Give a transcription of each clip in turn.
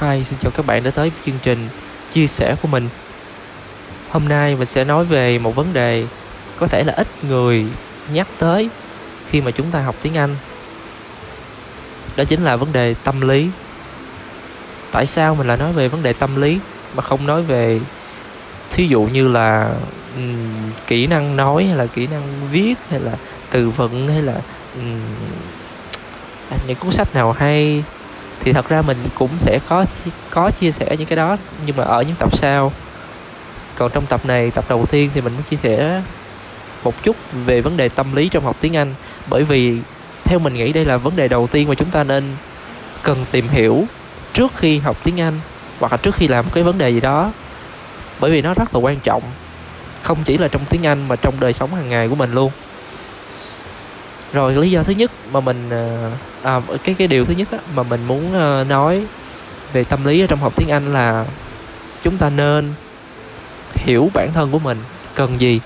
Hi, xin chào các bạn đã tới chương trình chia sẻ của mình. Hôm nay mình sẽ nói về một vấn đề có thể là ít người nhắc tới khi mà chúng ta học tiếng Anh. Đó chính là vấn đề tâm lý. Tại sao mình lại nói về vấn đề tâm lý mà không nói về thí dụ như là um, kỹ năng nói hay là kỹ năng viết hay là từ vựng hay là um, những cuốn sách nào hay thì thật ra mình cũng sẽ có có chia sẻ những cái đó, nhưng mà ở những tập sau. Còn trong tập này, tập đầu tiên thì mình muốn chia sẻ một chút về vấn đề tâm lý trong học tiếng Anh. Bởi vì theo mình nghĩ đây là vấn đề đầu tiên mà chúng ta nên cần tìm hiểu trước khi học tiếng Anh, hoặc là trước khi làm cái vấn đề gì đó. Bởi vì nó rất là quan trọng, không chỉ là trong tiếng Anh mà trong đời sống hàng ngày của mình luôn rồi lý do thứ nhất mà mình ờ, à, cái cái điều thứ nhất á, mà mình muốn ờ, nói về tâm lý ở trong học tiếng Anh là chúng ta nên hiểu bản thân của mình cần gì.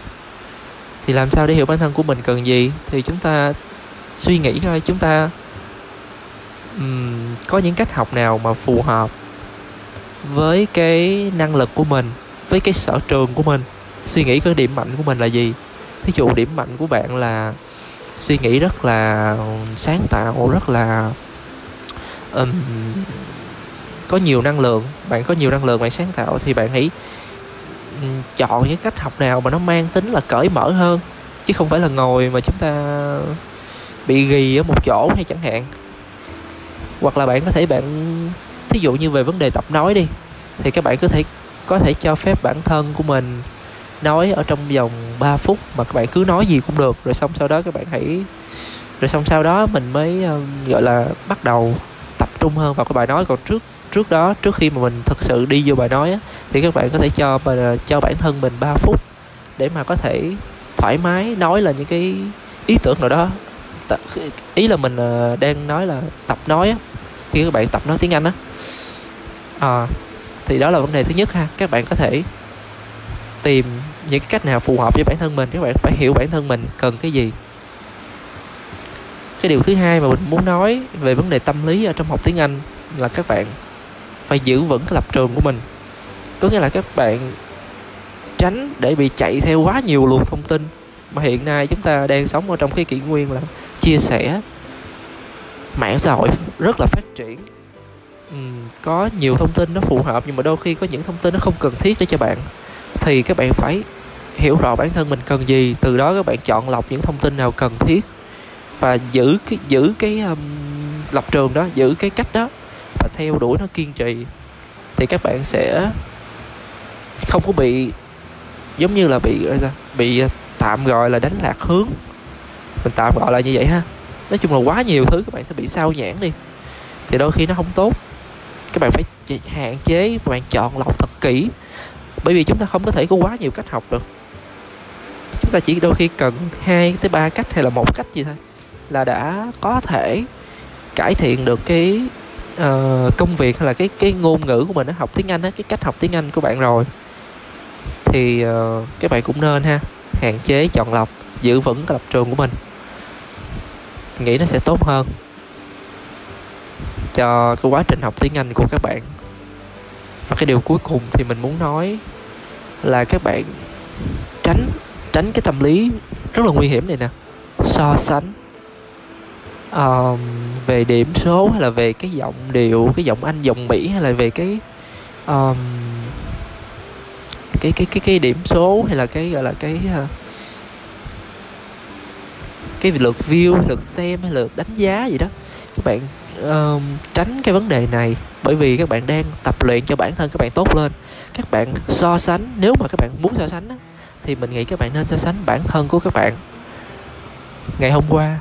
Thì làm sao để hiểu bản thân của mình cần gì? Thì chúng ta suy nghĩ thôi chúng ta um, có những cách học nào mà phù hợp với cái năng lực của mình với cái sở trường của mình? Suy nghĩ cái điểm mạnh của mình là gì? Thí dụ điểm mạnh của bạn là suy nghĩ rất là sáng tạo rất là um, có nhiều năng lượng. Bạn có nhiều năng lượng bạn sáng tạo thì bạn hãy um, chọn cái cách học nào mà nó mang tính là cởi mở hơn chứ không phải là ngồi mà chúng ta bị ghi ở một chỗ hay chẳng hạn. Hoặc là bạn có thể bạn thí dụ như về vấn đề tập nói đi thì các bạn có thể có thể cho phép bản thân của mình nói ở trong vòng 3 phút mà các bạn cứ nói gì cũng được. Rồi xong sau đó các bạn hãy rồi xong sau đó mình mới uh, gọi là bắt đầu tập trung hơn vào cái bài nói. Còn trước trước đó trước khi mà mình thực sự đi vô bài nói á, thì các bạn có thể cho cho bản thân mình 3 phút để mà có thể thoải mái nói là những cái ý tưởng nào đó. Ý là mình uh, đang nói là tập nói á khi các bạn tập nói tiếng anh á. À, thì đó là vấn đề thứ nhất ha. Các bạn có thể tìm những cái cách nào phù hợp với bản thân mình các bạn phải hiểu bản thân mình cần cái gì. Cái điều thứ hai mà mình muốn nói về vấn đề tâm lý ở trong học tiếng anh là các bạn phải giữ vững cái lập trường của mình. Có nghĩa là các bạn tránh để bị chạy theo quá nhiều luồng thông tin mà hiện nay chúng ta đang sống ở trong cái kỷ nguyên là chia sẻ mạng xã hội rất là phát triển. Ừ, có nhiều thông tin nó phù hợp nhưng mà đôi khi có những thông tin nó không cần thiết để cho bạn thì các bạn phải hiểu rõ bản thân mình cần gì từ đó các bạn chọn lọc những thông tin nào cần thiết và giữ cái giữ cái um, lập trường đó giữ cái cách đó và theo đuổi nó kiên trì thì các bạn sẽ không có bị giống như là bị bị à, tạm gọi là đánh lạc hướng. Mình tạm gọi là như vậy ha. Nói chung là quá nhiều thứ các bạn sẽ bị sao nhãn đi. Thì đôi khi nó không tốt. Các bạn phải hạn chế các bạn chọn lọc thật kỹ. Bởi vì chúng ta không có thể có quá nhiều cách học được chúng ta chỉ đôi khi cần hai tới ba cách hay là một cách gì thôi là đã có thể cải thiện được cái uh, công việc hay là cái cái ngôn ngữ của mình nó học tiếng Anh á cái cách học tiếng Anh của bạn rồi. Thì uh, các bạn cũng nên ha hạn chế chọn lọc giữ vững cái lập trường của mình. Nghĩ nó sẽ tốt hơn cho cái quá trình học tiếng Anh của các bạn. Và cái điều cuối cùng thì mình muốn nói là các bạn tránh tránh cái tâm lý rất là nguy hiểm này nè. So sánh um, về điểm số hay là về cái giọng điệu cái giọng anh giọng mỹ hay là về cái um, cái cái cái cái điểm số hay là cái gọi là cái uh, cái lượt view lượt xem hay lượt đánh giá gì đó. Các bạn um, tránh cái vấn đề này bởi vì các bạn đang tập luyện cho bản thân các bạn tốt lên. Các bạn so sánh nếu mà các bạn muốn so sánh thì mình nghĩ các bạn nên so sánh bản thân của các bạn. Ngày hôm qua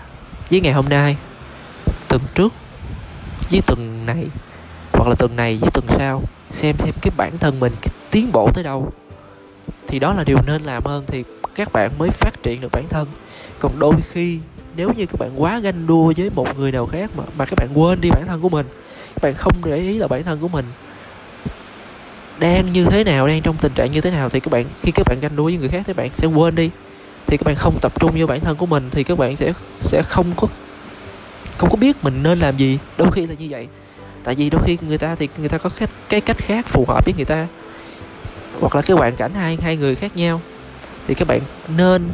với ngày hôm nay, tuần trước với tuần này, hoặc là tuần này với tuần sau, xem xem cái bản thân mình cái tiến bộ tới đâu. Thì đó là điều nên làm hơn thì các bạn mới phát triển được bản thân. Còn đôi khi nếu như các bạn quá ganh đua với một người nào khác mà mà các bạn quên đi bản thân của mình, các bạn không để ý là bản thân của mình đang như thế nào đang trong tình trạng như thế nào thì các bạn, khi các bạn ganh đua với người khác thì bạn sẽ quên đi. Thì các bạn không tập trung vô bản thân của mình thì các bạn sẽ sẽ không có không có biết mình nên làm gì. Đôi khi là như vậy. Tại vì đôi khi người ta thì người ta có cách, cái cách khác phù hợp với người ta. Hoặc là cái hoàn cảnh hai hai người khác nhau. Thì các bạn nên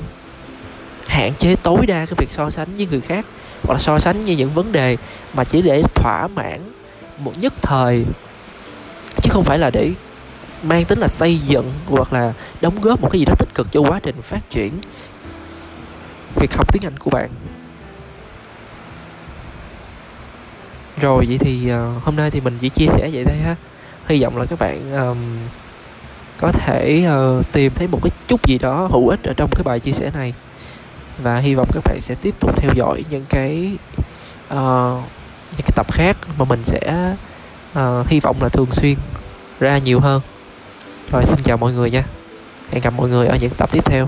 hạn chế tối đa cái việc so sánh với người khác. Hoặc là so sánh với những vấn đề mà chỉ để thỏa mãn một nhất thời. Chứ không phải là để mang tính là xây dựng hoặc là đóng góp một cái gì đó tích cực cho quá trình phát triển việc học tiếng Anh của bạn. Rồi vậy thì uh, hôm nay thì mình chỉ chia sẻ vậy thôi ha. Hy vọng là các bạn um, có thể uh, tìm thấy một cái chút gì đó hữu ích ở trong cái bài chia sẻ này. Và hy vọng các bạn sẽ tiếp tục theo dõi những cái uh, những cái tập khác mà mình sẽ uh, hy vọng là thường xuyên ra nhiều hơn rồi, xin chào mọi người nha. Hẹn gặp mọi người ở những tập tiếp theo.